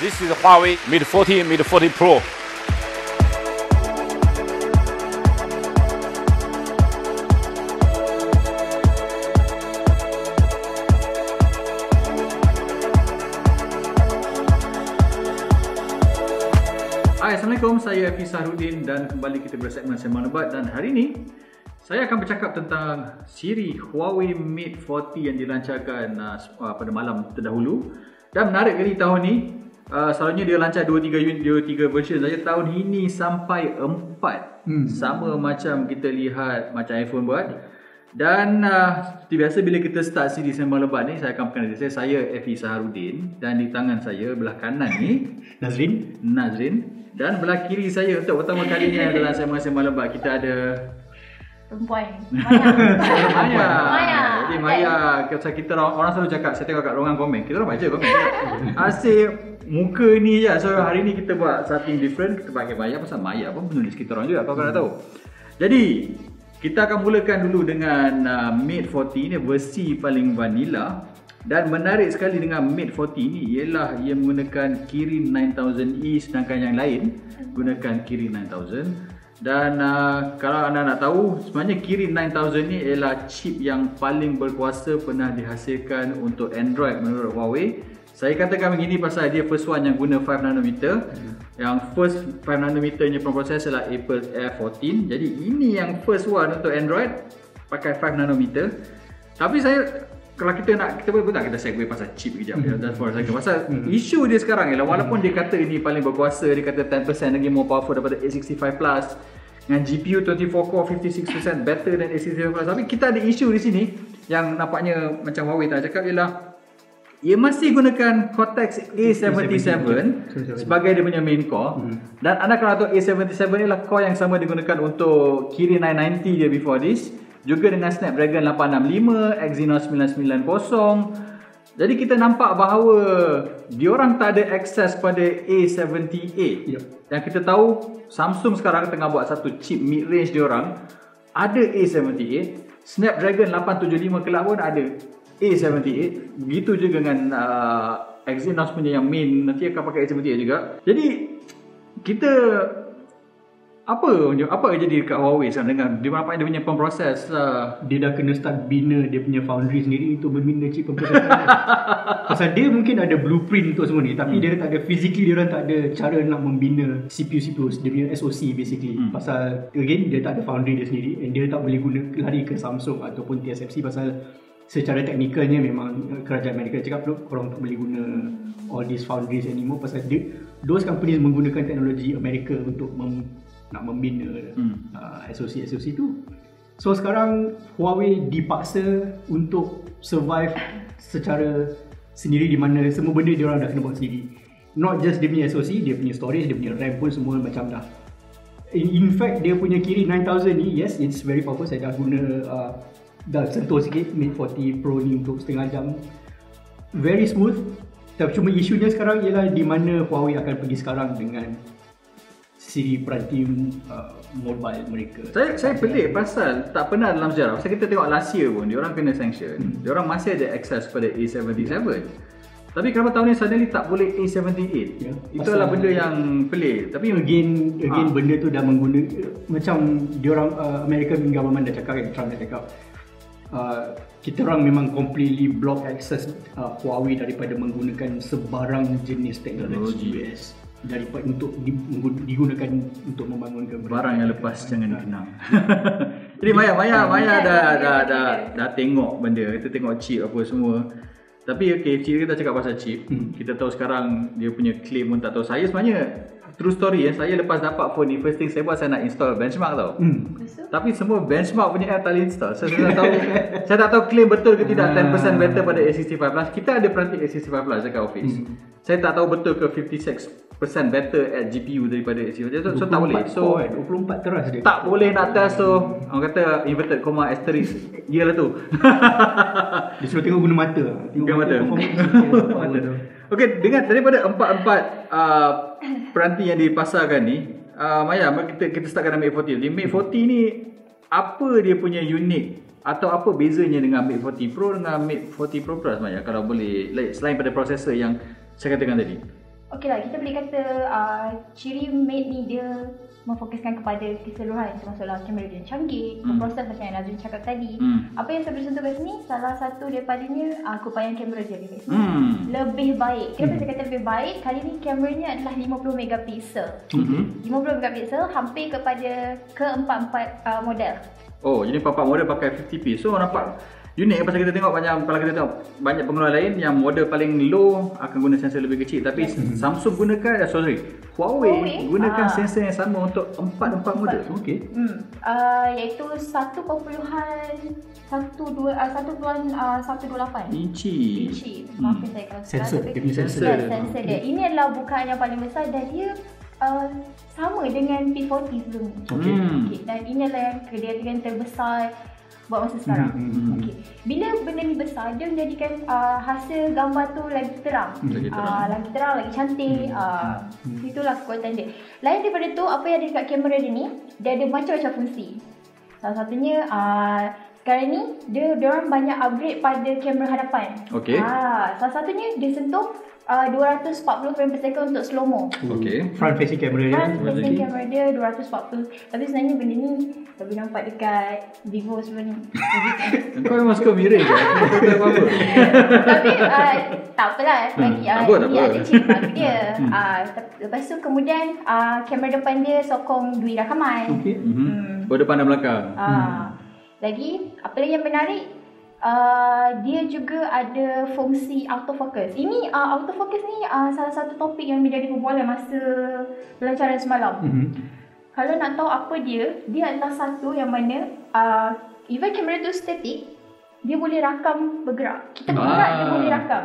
This is Huawei Mate 40, Mate 40 Pro. Hai, Assalamualaikum. Saya Hafiz Sahrudin dan kembali kita bersegmen Sembang Lebat dan hari ini saya akan bercakap tentang siri Huawei Mate 40 yang dilancarkan uh, pada malam terdahulu. Dan menarik kali tahun ni, uh, selalunya dia lancar 2-3 unit, 2-3 version saja. Tahun ini sampai 4. Hmm. Sama macam kita lihat macam iPhone buat. Dan uh, seperti biasa bila kita start siri Sembang Lebat ni, saya akan perkenalkan saya. Saya Efi Saharudin dan di tangan saya belah kanan ni Nazrin Nazrin dan belah kiri saya untuk pertama kalinya dalam sembang-sembang lebat kita ada perempuan Maya. Maya. Maya. Jadi Maya, kita, kita orang, orang selalu cakap, saya tengok kat ruangan komen, kita orang baca komen. Asyik muka ni je. So hari ni kita buat something different, kita panggil Maya pasal Maya pun penulis kita orang juga, kau kan tahu. Jadi, kita akan mulakan dulu dengan uh, Mate 40 ni. Versi paling vanilla. Dan menarik sekali dengan Mate 40 ni ialah ia menggunakan Kirin 9000E sedangkan yang lain gunakan Kirin 9000 dan uh, kalau anda nak tahu sebenarnya Kirin 9000 ni ialah chip yang paling berkuasa pernah dihasilkan untuk Android menurut Huawei saya katakan begini pasal dia first one yang guna 5 nanometer hmm. Yang first 5 nanometer nya proses adalah Apple Air 14 Jadi ini yang first one untuk Android Pakai 5 nanometer Tapi saya kalau kita nak kita boleh tak kita segue pasal chip kejap mm-hmm. that's for a second pasal mm-hmm. isu dia sekarang ialah walaupun mm-hmm. dia kata ini paling berkuasa dia kata 10% lagi more powerful daripada A65 Plus dengan GPU 24 core 56% better than A65 Plus tapi kita ada isu di sini yang nampaknya macam Huawei tak cakap ialah ia masih gunakan Cortex A77 sebagai dia punya main core hmm. dan anda kalau tahu A77 ni lah core yang sama digunakan untuk Kirin 990 dia before this juga dengan Snapdragon 865, Exynos 990. Jadi kita nampak bahawa diorang tak ada akses pada A78. Yep. Dan kita tahu Samsung sekarang tengah buat satu chip mid range diorang ada A78, Snapdragon 875 kelak pun ada A78. Begitu juga dengan uh, Exynos punya yang main nanti akan pakai A78 juga. Jadi kita apa apa yang jadi dekat Huawei sekarang dengan dia apa dia punya pemproses uh, dia dah kena start bina dia punya foundry sendiri untuk membina chip pemproses pasal dia mungkin ada blueprint untuk semua ni tapi hmm. dia tak ada physically dia orang tak ada cara nak membina CPU CPU dia punya SoC basically hmm. pasal again dia tak ada foundry dia sendiri and dia tak boleh guna lari ke Samsung ataupun TSMC pasal secara teknikalnya memang kerajaan Amerika cakap tu korang tak boleh guna all these foundries anymore pasal dia, those companies menggunakan teknologi Amerika untuk mem, nak membina hmm. uh, tu. So sekarang Huawei dipaksa untuk survive secara sendiri di mana semua benda dia orang dah kena buat sendiri. Not just dia punya SoC, dia punya storage, dia punya RAM pun semua macam dah. In, in fact dia punya Kirin 9000 ni yes it's very powerful saya dah guna uh, dah sentuh sikit Mate 40 Pro ni untuk setengah jam. Very smooth. Tapi cuma isunya sekarang ialah di mana Huawei akan pergi sekarang dengan siri peranti uh, mobile mereka. Saya saya pelik pasal tak pernah dalam sejarah. Pasal kita tengok last year pun dia orang kena sanction. Hmm. Dia orang masih ada access pada A77. Yeah. Tapi kenapa tahun ni suddenly tak boleh A78? Yeah. Itu adalah benda yang pelik. Tapi again again ha. benda tu dah mengguna macam dia orang uh, American government dah cakap kan Trump dah cakap uh, kita orang memang completely block access uh, Huawei daripada menggunakan sebarang jenis teknologi US daripada untuk digunakan untuk membangunkan barang yang lepas jangan dikenang. Jadi Maya Maya Maya dah dah dah dah tengok benda, kita tengok chip apa semua. Tapi okey, kita cakap pasal chip. Hmm. Kita tahu sekarang dia punya claim pun tak tahu. Saya sebenarnya true story ya, saya lepas dapat phone ni first thing saya buat saya nak install benchmark tau. Hmm. Tapi semua benchmark punya app tak boleh install. So, saya tak tahu saya tak tahu claim betul ke tidak 10% ah. better pada A65 Plus. Kita ada peranti A65 Plus dekat office. Hmm. Saya tak tahu betul ke 56 percent better at GPU daripada CPU. So, so tak boleh. So 24 teras dia. Tak boleh nak test so orang kata inverted comma asterisk. Iyalah tu. dia suruh tengok guna mata. Tengok mata. mata. Okey, dengan daripada empat-empat uh, peranti yang dipasarkan ni, uh, Maya, kita kita startkan dengan Mate 40. Di Mate 40 ni apa dia punya unik atau apa bezanya dengan Mate 40 Pro dengan Mate 40 Pro Plus Maya kalau boleh like, selain pada prosesor yang saya katakan tadi. okey lah kita boleh kata uh, ciri Mate ni dia memfokuskan kepada keseluruhan termasuklah kamera dia canggih, Hmm. proses macam yang Nazrin cakap tadi. Hmm. Apa yang saya boleh sentuh kat sini, salah satu daripadanya uh, keupayaan kamera dia kat sini. Hmm. Lebih baik. Kenapa saya kata lebih baik? Kali ni kameranya adalah 50 megapiksel. Mhm. 50 megapiksel hampir kepada keempat-empat uh, model. Oh, jadi papa model pakai 50p. So nampak unik pasal kita tengok banyak kalau kita tengok banyak pengeluar lain yang model paling low akan guna sensor lebih kecil tapi Samsung gunakan eh, sorry Huawei, Huawei, gunakan ah. sensor yang sama untuk empat-empat model. Okey. Hmm. Uh, iaitu 1.12 uh, 1.128 Inci. inci. Maafkan saya kalau Sensor, dia punya sensor. Sensor dia. Ini adalah bukaan yang paling besar dan dia uh, sama dengan P40 sebelum ni. Okey. Hmm. Okay, dan ini adalah yang kejadian terbesar buat masa sekarang. Hmm, hmm, Okey. Bila benda ni besar, dia menjadikan uh, hasil gambar tu lagi terang. Lagi terang. Uh, lagi terang, lagi cantik. Uh, Itulah kekuatan dia. Lain daripada tu, apa yang ada dekat kamera dia ni, dia ada macam-macam fungsi. Salah satunya, uh, sekarang ni, dia, dia orang banyak upgrade pada kamera hadapan. Okey. Ah, salah satunya, dia sentuh uh, 240 frame per second untuk slow mo. Okey. Front facing camera dia. Front facing camera dia 240 Tapi sebenarnya benda ni Lebih nampak dekat Vivo sebelum ni Kau memang suka ke? Kau tahu apa? Tapi uh, tak apalah Bagi tak uh, apa, tak apa. ada ciri baru dia uh, Lepas tu kemudian uh, Kamera depan dia sokong dui rakaman Okey. Mhm. Oh depan dan belakang. uh, Lagi Apa lagi yang menarik Uh, dia juga ada fungsi autofocus. Ini uh, autofocus ni uh, salah satu topik yang menjadi perbualan masa pelancaran semalam. Mhm. Kalau nak tahu apa dia, dia adalah satu yang mana uh, even kamera tu static, dia boleh rakam bergerak. Kita bergerak, dia Ah. boleh rakam.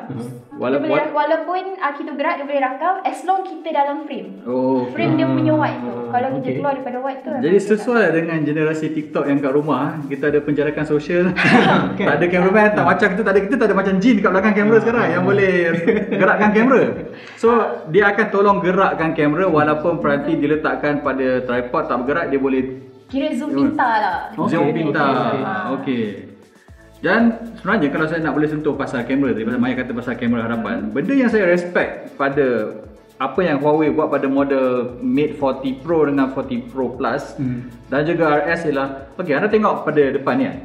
Wala- dia boleh, walaupun uh, kita bergerak, dia boleh rakam as long kita dalam frame. Oh. Frame dia punya white tu. Kalau kita okay. keluar daripada white tu. Jadi sesuai dengan generasi TikTok yang kat rumah, kita ada penjarakan sosial. Kan? tak ada cameraman, tak macam kita tak ada kita tak ada macam jin kat belakang kamera sekarang yang boleh gerakkan kamera. So dia akan tolong gerakkan kamera walaupun peranti diletakkan pada tripod tak bergerak dia boleh Kira zoom pintar lah. Okay. zoom Okay. pintar. Ah. Dan sebenarnya kalau saya nak boleh sentuh pasal kamera tadi pasal Maya kata pasal kamera hadapan, benda yang saya respect pada apa yang Huawei buat pada model Mate 40 Pro dengan 40 Pro Plus Hmm. dan juga RS ialah okey anda tengok pada depan ni kan.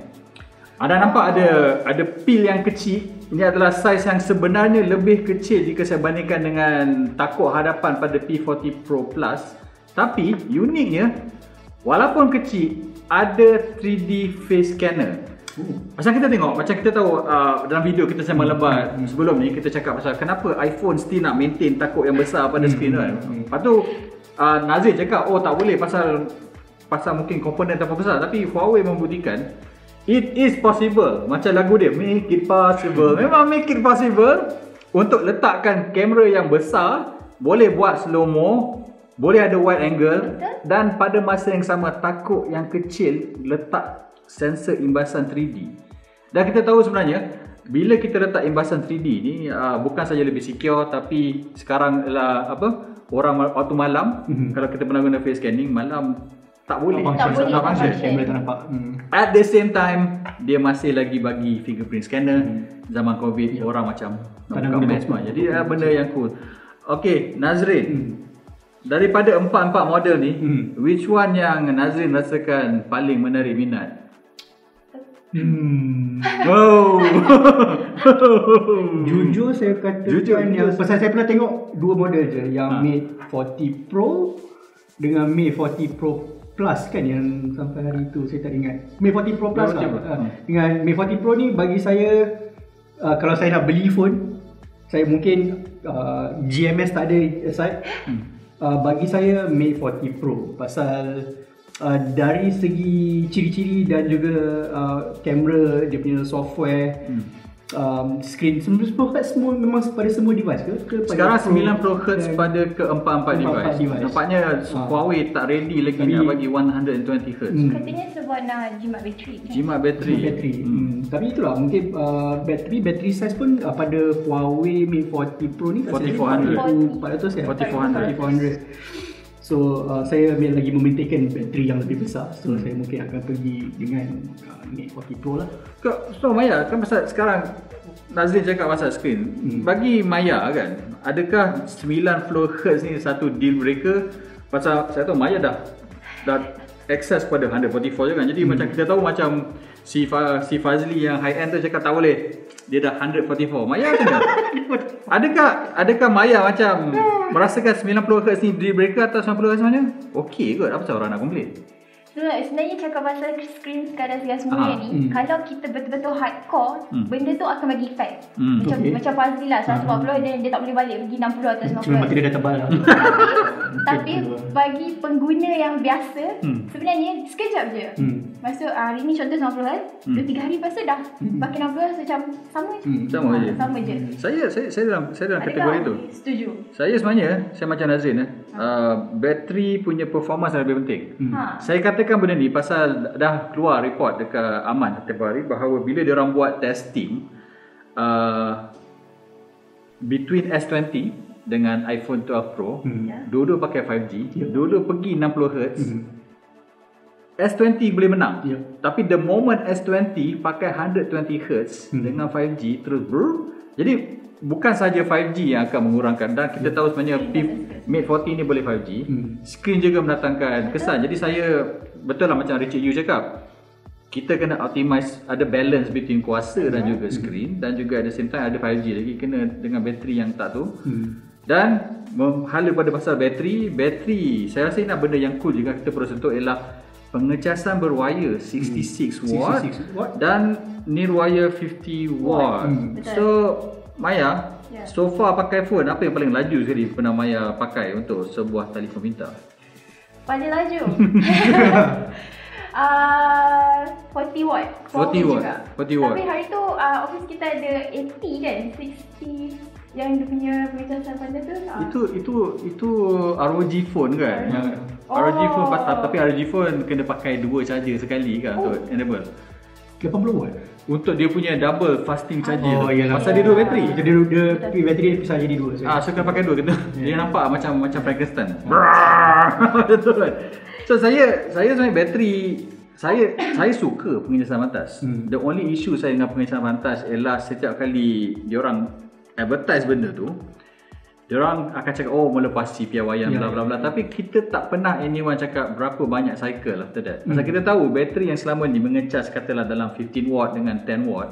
Anda nampak ada ada pil yang kecil. Ini adalah saiz yang sebenarnya lebih kecil jika saya bandingkan dengan takuk hadapan pada P40 Pro Plus. Tapi uniknya walaupun kecil ada 3D face scanner. Macam kita tengok, macam kita tahu uh, dalam video kita sembang lebat sebelum ni kita cakap pasal kenapa iPhone still nak maintain takuk yang besar pada skrin tu kan. Lepas tu uh, Nazir cakap oh tak boleh pasal pasal mungkin komponen terlalu besar. Tapi Huawei membuktikan it is possible. Macam lagu dia make it possible. Memang make it possible untuk letakkan kamera yang besar boleh buat slow mo boleh ada wide angle Betul. dan pada masa yang sama takuk yang kecil letak sensor imbasan 3D dan kita tahu sebenarnya bila kita letak imbasan 3D ni uh, bukan saja lebih secure tapi sekarang adalah apa orang waktu malam Mhm. kalau kita pernah guna face scanning malam tak boleh Tak boleh, tak function. Kamera tak nampak. Hmm. At the same time dia masih lagi bagi fingerprint scanner zaman covid orang macam nak Tak nak buka guna mask document. semua. Jadi uh, benda yang cool. Okay Nazrin Hmm. Daripada empat-empat model ni Hmm. which one yang Nazrin rasakan paling menarik minat? Hmm. Wow. Jujur saya katakan Jujur, yang jujur. pasal saya pernah tengok dua model je yang Ha. Mate 40 Pro dengan Mate 40 Pro Plus kan yang sampai hari tu saya tak ingat. Mate 40 Pro Plus lah. 40 Pro. Ha. Dengan Mate 40 Pro ni bagi saya uh, kalau saya nak beli phone saya mungkin uh, GMS tak ada aside. Uh, bagi saya Mate 40 Pro pasal uh, dari segi ciri-ciri dan juga uh, kamera dia punya software Hmm. um, screen semua semua semua memang pada semua device ke? ke pada Sekarang Pro 90 Hz dan- pada ke-empat-empat Empat-empat device. device. Nampaknya Ah. Huawei tak ready lagi Tapi- nak bagi 120 Hz. Hmm. Katanya sebab nak jimat bateri kan? Jimat bateri. Bateri. bateri. Hmm. Tapi itulah mungkin uh, bateri bateri size pun uh, pada Huawei Mate 40 Pro ni 4400. 400 ya. 4400. 4400. So uh, saya ambil lagi memaintainkan bateri yang lebih besar. So saya mungkin akan pergi dengan uh, Mate 40 Pro lah. Kau, so Maya kan pasal sekarang Nazrin cakap pasal screen. Hmm. Bagi Maya kan, adakah 90 Hz ni satu deal breaker? Pasal saya tahu Maya dah dah access pada 144 je kan. Jadi hmm. macam kita tahu macam si Fa, si Fazli yang high end tu cakap tak boleh. Dia dah 144. Maya kena. adakah adakah Maya macam merasakan 90 Hz ni deal breaker atau 90 Hz sebenarnya? Okey kot. Apa pasal orang nak komplain? So, sebenarnya cakap pasal screen sekadar segala Ah, semuanya ni hmm. Kalau kita betul-betul hardcore Hmm. Benda tu akan bagi effect Hmm. Macam Okay. macam Fazli lah 140 dia, dia tak boleh balik pergi 60 atau 90 Cuma mati dia dah tebal lah. Tapi bagi pengguna yang biasa Hmm. Sebenarnya sekejap je Hmm. Maksud hari ni contoh 90 Hz Hmm. 2-3 hari lepas tu dah Pakai 60 Hz macam sama je Hmm. Sama Ah, je. Sama je Saya saya saya dalam saya dalam Adakah kategori tu. Setuju Saya sebenarnya saya macam Nazrin eh. Uh, bateri punya performance yang lebih penting. Hmm. ha. Saya katakan benda ni pasal dah keluar report dekat Aman setiap hari bahawa bila dia orang buat testing uh, between S20 dengan iPhone 12 Pro, Hmm. Ya. dua-dua pakai 5G, Ya. dua-dua pergi 60 Hz. Hmm. S20 boleh menang. Ya. Tapi the moment S20 pakai 120 Hz Hmm. dengan 5G terus brr, jadi bukan saja 5G yang akan mengurangkan dan kita tahu sebenarnya P- Mate 40 ni boleh 5G. Hmm. Screen juga mendatangkan kesan. Jadi saya betul lah macam Richard Yu cakap. Kita kena optimize ada balance between kuasa dan juga screen dan juga at the same time ada 5G lagi kena dengan bateri yang tak tu. Hmm. Dan menghala pada pasal bateri, bateri saya rasa ini benda yang cool juga kita perlu sentuh ialah pengecasan berwire 66 watt, 66 watt. dan nirwire 50 watt. Hmm. So Maya, Ya. so far pakai phone apa yang paling laju sekali pernah Maya pakai untuk sebuah telefon pintar? Paling laju Ah, 40 watt 40 watt, juga. 40 watt. Tapi hari tu uh, office kita ada 80 kan 60 Yang dia punya pengecasan panjang tu ah. Itu itu itu ROG phone kan? Yang Oh. ROG phone patah tapi ROG phone kena pakai dua charger sekali kan Oh. untuk enable. 80 watt. Untuk dia punya double fasting charger Oh, tu. iyalah. Pasal dia dua bateri. Jadi dia, dia, dia bateri dia pisah jadi dua. Ah, so kena pakai dua kita. Ya. Dia nampak macam macam Frankenstein. Macam tu kan. So saya saya sebenarnya bateri saya saya suka pengecasan pantas. Hmm. The only issue saya dengan pengecasan pantas ialah setiap kali dia orang advertise benda tu dia orang akan cakap oh melepasi piawaian Ya, bla bla bla tapi kita tak pernah anyone cakap berapa banyak cycle after that. Pasal Hmm. kita tahu bateri yang selama ni mengecas katalah dalam 15 watt dengan 10 watt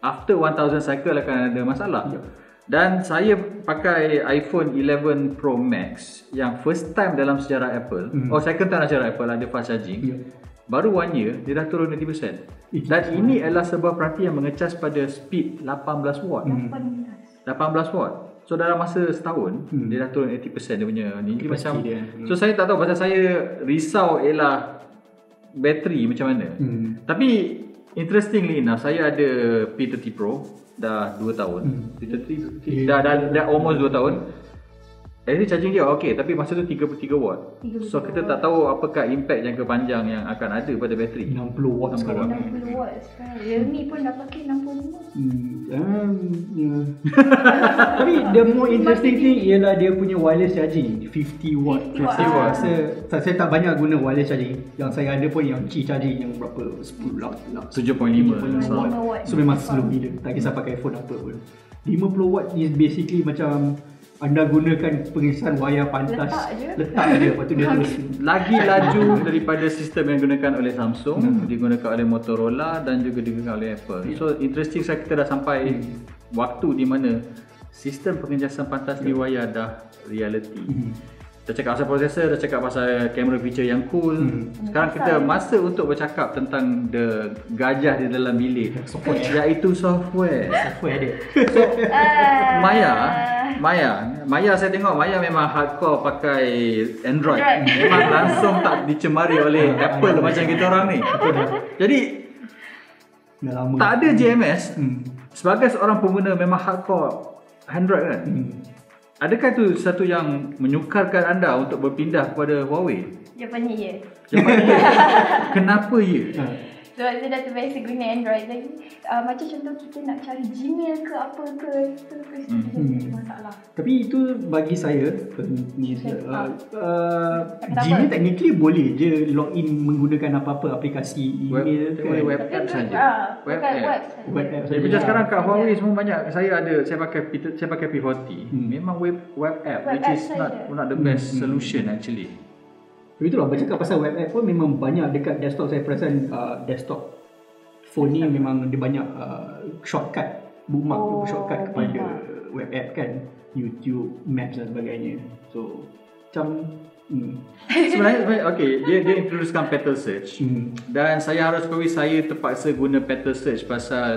after 1000 cycle akan ada masalah. Ya. Dan saya pakai iPhone 11 Pro Max yang first time dalam sejarah Apple. Hmm. Oh second time dalam sejarah Apple ada fast charging. Ya. Baru one year dia dah turun 80%. Eh, Dan ini adalah sebuah peranti yang mengecas pada speed 18 watt. Hmm. 18 watt. So dalam masa setahun Hmm. dia dah turun 80% dia punya ni. Jadi Kapasiti macam dia. Hmm. So saya tak tahu pasal saya risau ialah bateri macam mana. Hmm. Tapi interestingly enough saya ada P30 Pro dah 2 tahun. Hmm. P30 Okay. dah, dah dah almost 2 tahun. Actually charging dia okey tapi masa tu 33 watt. 33 So kita tak tahu apakah impact jangka panjang yang akan ada pada bateri. 60 watt 60 sekarang. 60 watt sekarang Realme pun dah pakai 65 Hmm, um, yeah. Tapi the more interesting thing ialah dia punya wireless charging 50 watt. 50 watt. Saya rasa saya, saya tak banyak guna wireless charging. Yang saya ada pun yang Qi charging yang berapa 10 lah. lah. 7.5 7.5 watt. watt. So memang slow gila. Tak kisah pakai phone apa pun. 50 watt is basically macam anda gunakan pengecasan wayar pantas Letak je. letak je lepas tu dia terus lagi laju daripada sistem yang digunakan oleh Samsung, Hmm. digunakan oleh Motorola dan juga digunakan oleh Apple. So interesting saya kita dah sampai waktu di mana sistem pengecasan pantas di wayar dah reality. Hmm. Kita cakap pasal processor, dah cakap pasal kamera feature yang cool. Hmm. Sekarang kita masa untuk bercakap tentang the gajah di dalam bilik iaitu software. software dia. Ah, Maya, Maya, Maya saya tengok Maya memang hardcore pakai Android. Android. Memang langsung tak dicemari oleh Apple macam kita orang ni. Jadi Dah lama. tak ada JMS. Hmm. Sebagai seorang pengguna memang hardcore Android kan. Hmm. Adakah itu satu yang menyukarkan anda untuk berpindah kepada Huawei? Jawapannya ya Jawapan dia, kenapa ya? Sebab saya dah terbiasa guna Android Jadi uh, macam contoh kita nak cari Gmail ke apa ke Itu ke Hmm. masalah Tapi itu bagi saya ni uh, uh? Gmail technically boleh je login menggunakan apa-apa aplikasi Web, email dia kan. boleh web app tu, saja. ah, Web app. web saja. Web app Jadi saja. macam sekarang kat. Huawei semua banyak saya ada saya pakai saya pakai P40 Hmm. memang web web app Web which app is not not the best Hmm. solution actually. Tapi itulah bercakap pasal web app pun memang banyak dekat desktop saya perasan uh, desktop phone ni memang dia banyak uh, shortcut bookmark Oh, shortcut kepada bookmark. web app kan YouTube Maps dan sebagainya so macam hmm. sebenarnya sebenarnya okey dia dia introducekan petal search Hmm. dan saya harus akui saya terpaksa guna petal search pasal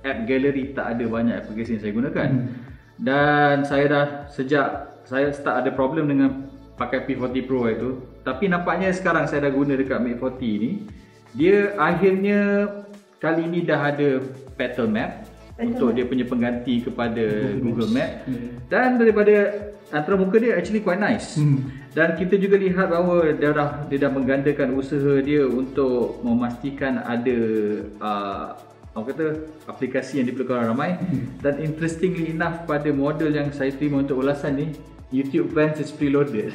app gallery tak ada banyak aplikasi yang saya gunakan. Hmm. Dan saya dah sejak saya start ada problem dengan pakai P40 Pro itu tapi nampaknya sekarang saya dah guna dekat Mate 40 ni dia akhirnya kali ni dah ada petal map Betul. untuk dia punya pengganti kepada Google, Maps. Map Hmm. dan daripada antara muka dia actually quite nice Hmm. dan kita juga lihat bahawa dia dah dia dah menggandakan usaha dia untuk memastikan ada uh, orang kata aplikasi yang diperlukan orang ramai dan interestingly enough pada model yang saya terima untuk ulasan ni YouTube Vans is preloaded.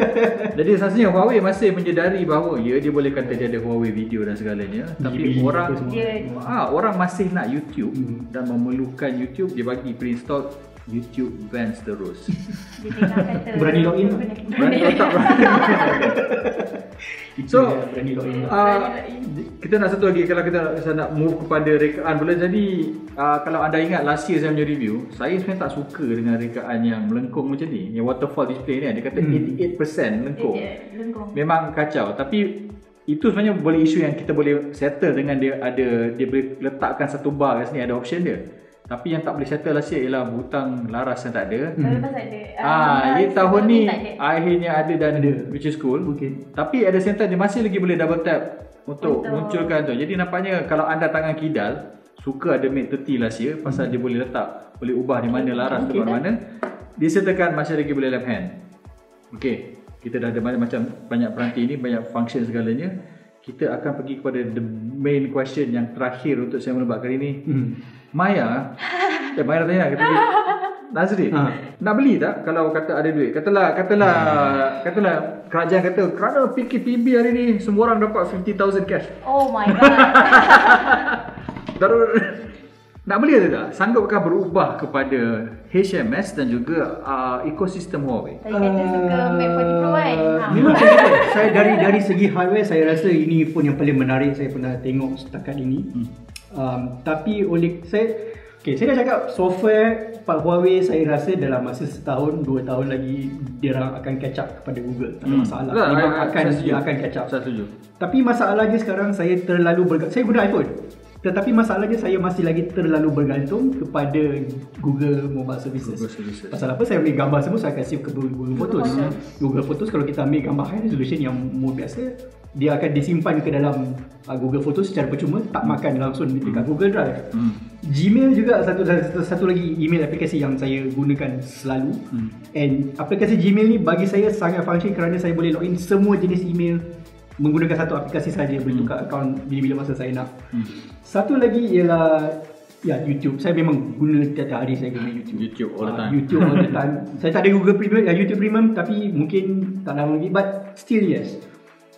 Jadi rasanya Huawei masih menyedari bahawa ya dia boleh kata dia ada Huawei video dan segalanya tapi GB orang. Dia ah orang masih nak YouTube Hmm. dan memerlukan YouTube dia bagi pre-install YouTube Vans terus. Berani login? Berani tak berani. So, dia berani login lah. Uh, kita nak satu lagi kalau kita saya nak move kepada rekaan pula jadi uh, kalau anda ingat last year saya punya review saya sebenarnya tak suka dengan rekaan yang melengkung macam ni yang waterfall display ni dia kata Hmm. 88% melengkung Dia lengkung. memang kacau tapi itu sebenarnya boleh isu yang kita boleh settle dengan dia ada dia boleh letakkan satu bar kat sini ada option dia tapi yang tak boleh settle last year ialah butang laras yang tak ada Baru lepas ada. Ah, ini tahun ni tak ada. akhirnya ada dan Ada. which is cool. Okay. Tapi at the same time dia masih lagi boleh double tap untuk Untuk- munculkan tu. Jadi nampaknya kalau anda tangan kidal suka ada Mate 30 last year pasal dia boleh letak, boleh ubah di mana laras Okay. okay. ke mana. Disertakan masih lagi boleh left hand. Okey, kita dah ada banyak macam banyak peranti ni, banyak function segalanya. Kita akan pergi kepada the main question yang terakhir untuk saya melebak kali ni. Hmm. Maya, eh Maya dah tanya nak kata Nazri, Ha. nak beli tak kalau kata ada duit? Katalah, katalah, katalah kerajaan kata kerana PKPB hari ni semua orang dapat 50,000 cash. Oh my god. Darul nak beli atau tak? Sanggupkah berubah kepada HMS dan juga uh, ekosistem Huawei? Saya kata suka Mate 40 Pro kan. Ha. Memang saya saya dari dari segi hardware saya rasa ini phone yang paling menarik saya pernah tengok setakat ini. Hmm. Um, tapi oleh saya Okay, saya dah cakap software Pak Huawei saya rasa dalam masa setahun, dua tahun lagi dia orang akan catch up kepada Google. Tak ada Hmm. masalah. Tak, Memang I- I- akan dia akan catch up. Saya setuju. Tapi masalahnya sekarang saya terlalu bergantung. Saya guna iPhone. Tetapi masalahnya saya masih lagi terlalu bergantung kepada Google Mobile Services. Google Services. Pasal apa saya ambil gambar semua saya akan save ke Google Photos. Google Photos kalau kita ambil gambar high resolution yang mode biasa dia akan disimpan ke dalam uh, Google Photos secara percuma tak makan langsung dekat Google Drive. Hmm. Gmail juga satu, satu satu lagi email aplikasi yang saya gunakan selalu. Hmm. And aplikasi Gmail ni bagi saya sangat function kerana saya boleh login semua jenis email menggunakan satu aplikasi saja boleh tukar akaun bila-bila masa saya nak. Hmm. Satu lagi ialah ya YouTube. Saya memang guna tiap-tiap hari saya guna YouTube. YouTube all the Ah, time. YouTube all the time. saya tak ada Google Premium, ya, YouTube Premium tapi mungkin tak lama lagi but still yes.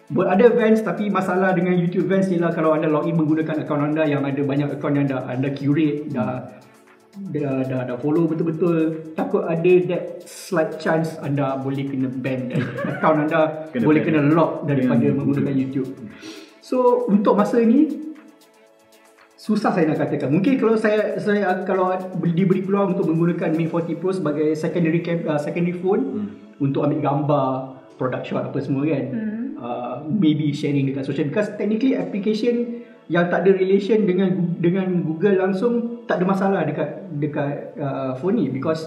Buat ada Vans tapi masalah dengan YouTube Vans ialah kalau anda login menggunakan akaun anda yang ada banyak akaun yang dah anda curate dah dah, dah, dah follow betul-betul takut ada that slight chance anda boleh kena ban dari akaun anda Kena boleh ban. kena lock daripada Dengan menggunakan YouTube. So untuk masa ini susah saya nak katakan. Mungkin kalau saya saya kalau diberi peluang untuk menggunakan Mi 40 Pro sebagai secondary cam, uh, secondary phone Hmm. untuk ambil gambar, product shot apa semua kan. Hmm. Uh, maybe sharing dekat social because technically application yang tak ada relation dengan dengan Google langsung tak ada masalah dekat dekat uh, phone ni because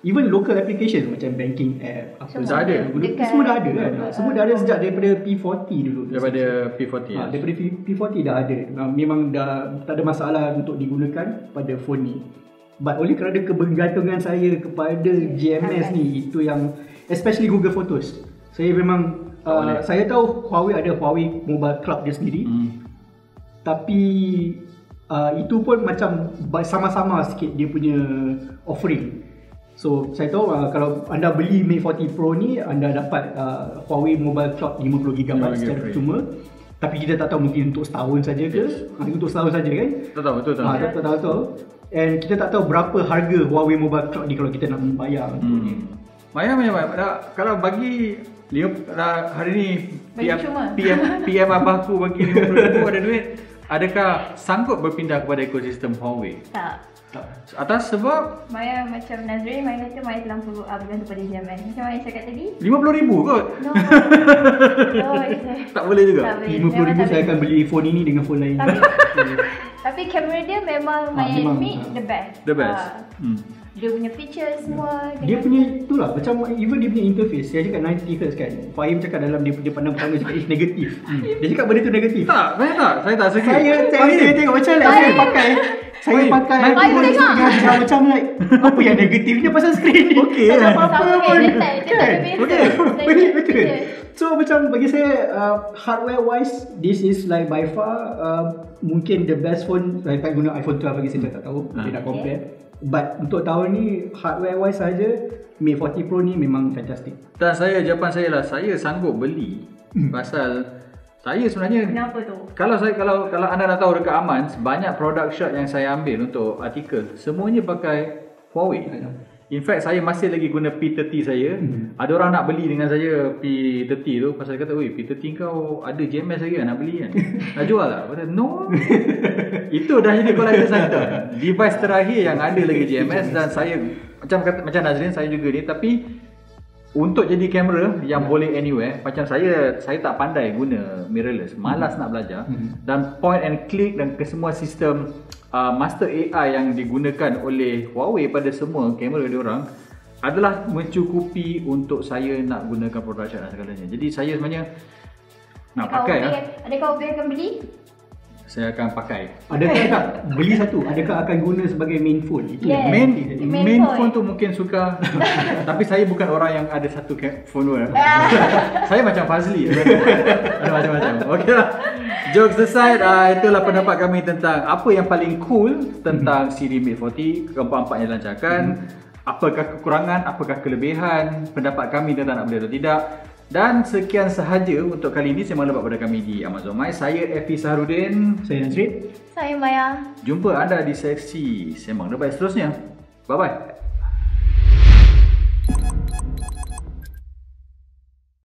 even local application macam banking app apa Semua semua ada dekat semua dah ada kan Google. semua dah ada sejak daripada P40 dulu Daripada P40 Ha, ya. daripada P- P40 dah ada. Memang dah tak ada masalah untuk digunakan pada phone ni. But oleh kerana kebergantungan saya kepada GMS ni itu yang especially Google Photos. Saya memang uh, saya tahu Huawei ada Huawei Mobile Club dia sendiri. Hmm. tapi uh, itu pun macam sama-sama sikit dia punya offering. So saya tahu uh, kalau anda beli Mate 40 Pro ni anda dapat uh, Huawei Mobile Cloud 50GB 50 secara free. cuma tapi kita tak tahu mungkin untuk setahun saja ke Yes. Untuk setahun saja kan Tak tahu betul tak? Tak, tak tahu tahu. And kita tak tahu berapa harga Huawei Mobile Cloud ni kalau kita nak membayar untuk ni. Maya Maya Maya dah, kalau bagi lima, dah, hari ni PM. PM, PM abahku bagi RM50,000 ada duit Adakah sanggup berpindah kepada ekosistem Huawei? Tak. Atas sebab Maya macam Nazrin, Maya kata Maya terlampau uh, bergantung pada zaman. Macam Maya cakap tadi. RM50,000 kot? No. no, it's Tak boleh juga? Tak boleh. RM50,000 Memang tak saya boleh. akan beli phone ini dengan phone lain. Tapi tapi kamera dia memang Ah, Maya memang, admit ah. the best. The best? Ah, Hmm. dia punya feature semua. Dia punya itulah macam even dia punya interface saya cakap 90Hz kan. Fahim cakap dalam dia punya pandang pertama cakap is negatif. Dia cakap benda tu negatif. Tak, saya tak. Saya tak setuju. Saya saya, saya tengok macam like saya pakai saya pakai iPhone tengok. macam, macam like apa yang negatifnya pasal skrin ni. Okey tak ada lah. apa-apa pun. kan, tak- tak. Tak ada Betul, betul. beza. So macam bagi saya uh, hardware wise this is like by far uh, mungkin the best phone saya tak guna iPhone 12 lagi saya tak tahu Ah. dia nak compare. But untuk tahun ni hardware wise saja Mate 40 Pro ni memang fantastic. Dan saya, jawapan saya lah, saya sanggup beli pasal saya sebenarnya Kenapa tu? Kalau saya kalau kalau anda nak tahu dekat Amans banyak product shot yang saya ambil untuk artikel semuanya pakai Huawei. In fact saya masih lagi guna P30 saya. Hmm. Ada orang nak beli dengan saya P30 tu pasal dia kata, "Oi, P30 kau ada JMS lagi kan nak beli kan?" nak jual tak? Kata, "No." Itu dah jadi collector center. Device terakhir yang ada lagi JMS dan saya macam kata macam Nazrin saya juga ni tapi untuk jadi kamera yang boleh anywhere macam saya saya tak pandai guna mirrorless. Malas nak belajar. Hmm. dan point and click dan ke semua sistem uh, master AI yang digunakan oleh Huawei pada semua kamera dia orang adalah mencukupi untuk saya nak gunakan production dan segalanya. Jadi saya sebenarnya nak Adakah pakai lah Adakah Ubi akan beli? Saya akan pakai. Adakah tak beli satu? Adakah akan guna sebagai main phone? Itu Yes. yang main. Main main phone. phone. Tu mungkin suka. Tapi saya bukan orang yang ada satu phone pun saya macam Fazli. Ada macam-macam. Okey lah. Jokes aside uh, itulah pendapat kami tentang apa yang paling cool tentang CD Mate 40 keempat-empatnya lancarkan. Apakah kekurangan? Apakah kelebihan? Pendapat kami tentang nak beli atau tidak dan sekian sahaja untuk kali ini. Sembang lebat pada kami di Amazon My. Saya Efi Saharudin. Saya Nazrin. Saya Maya. jumpa anda di seksi sembang lebat seterusnya. Bye bye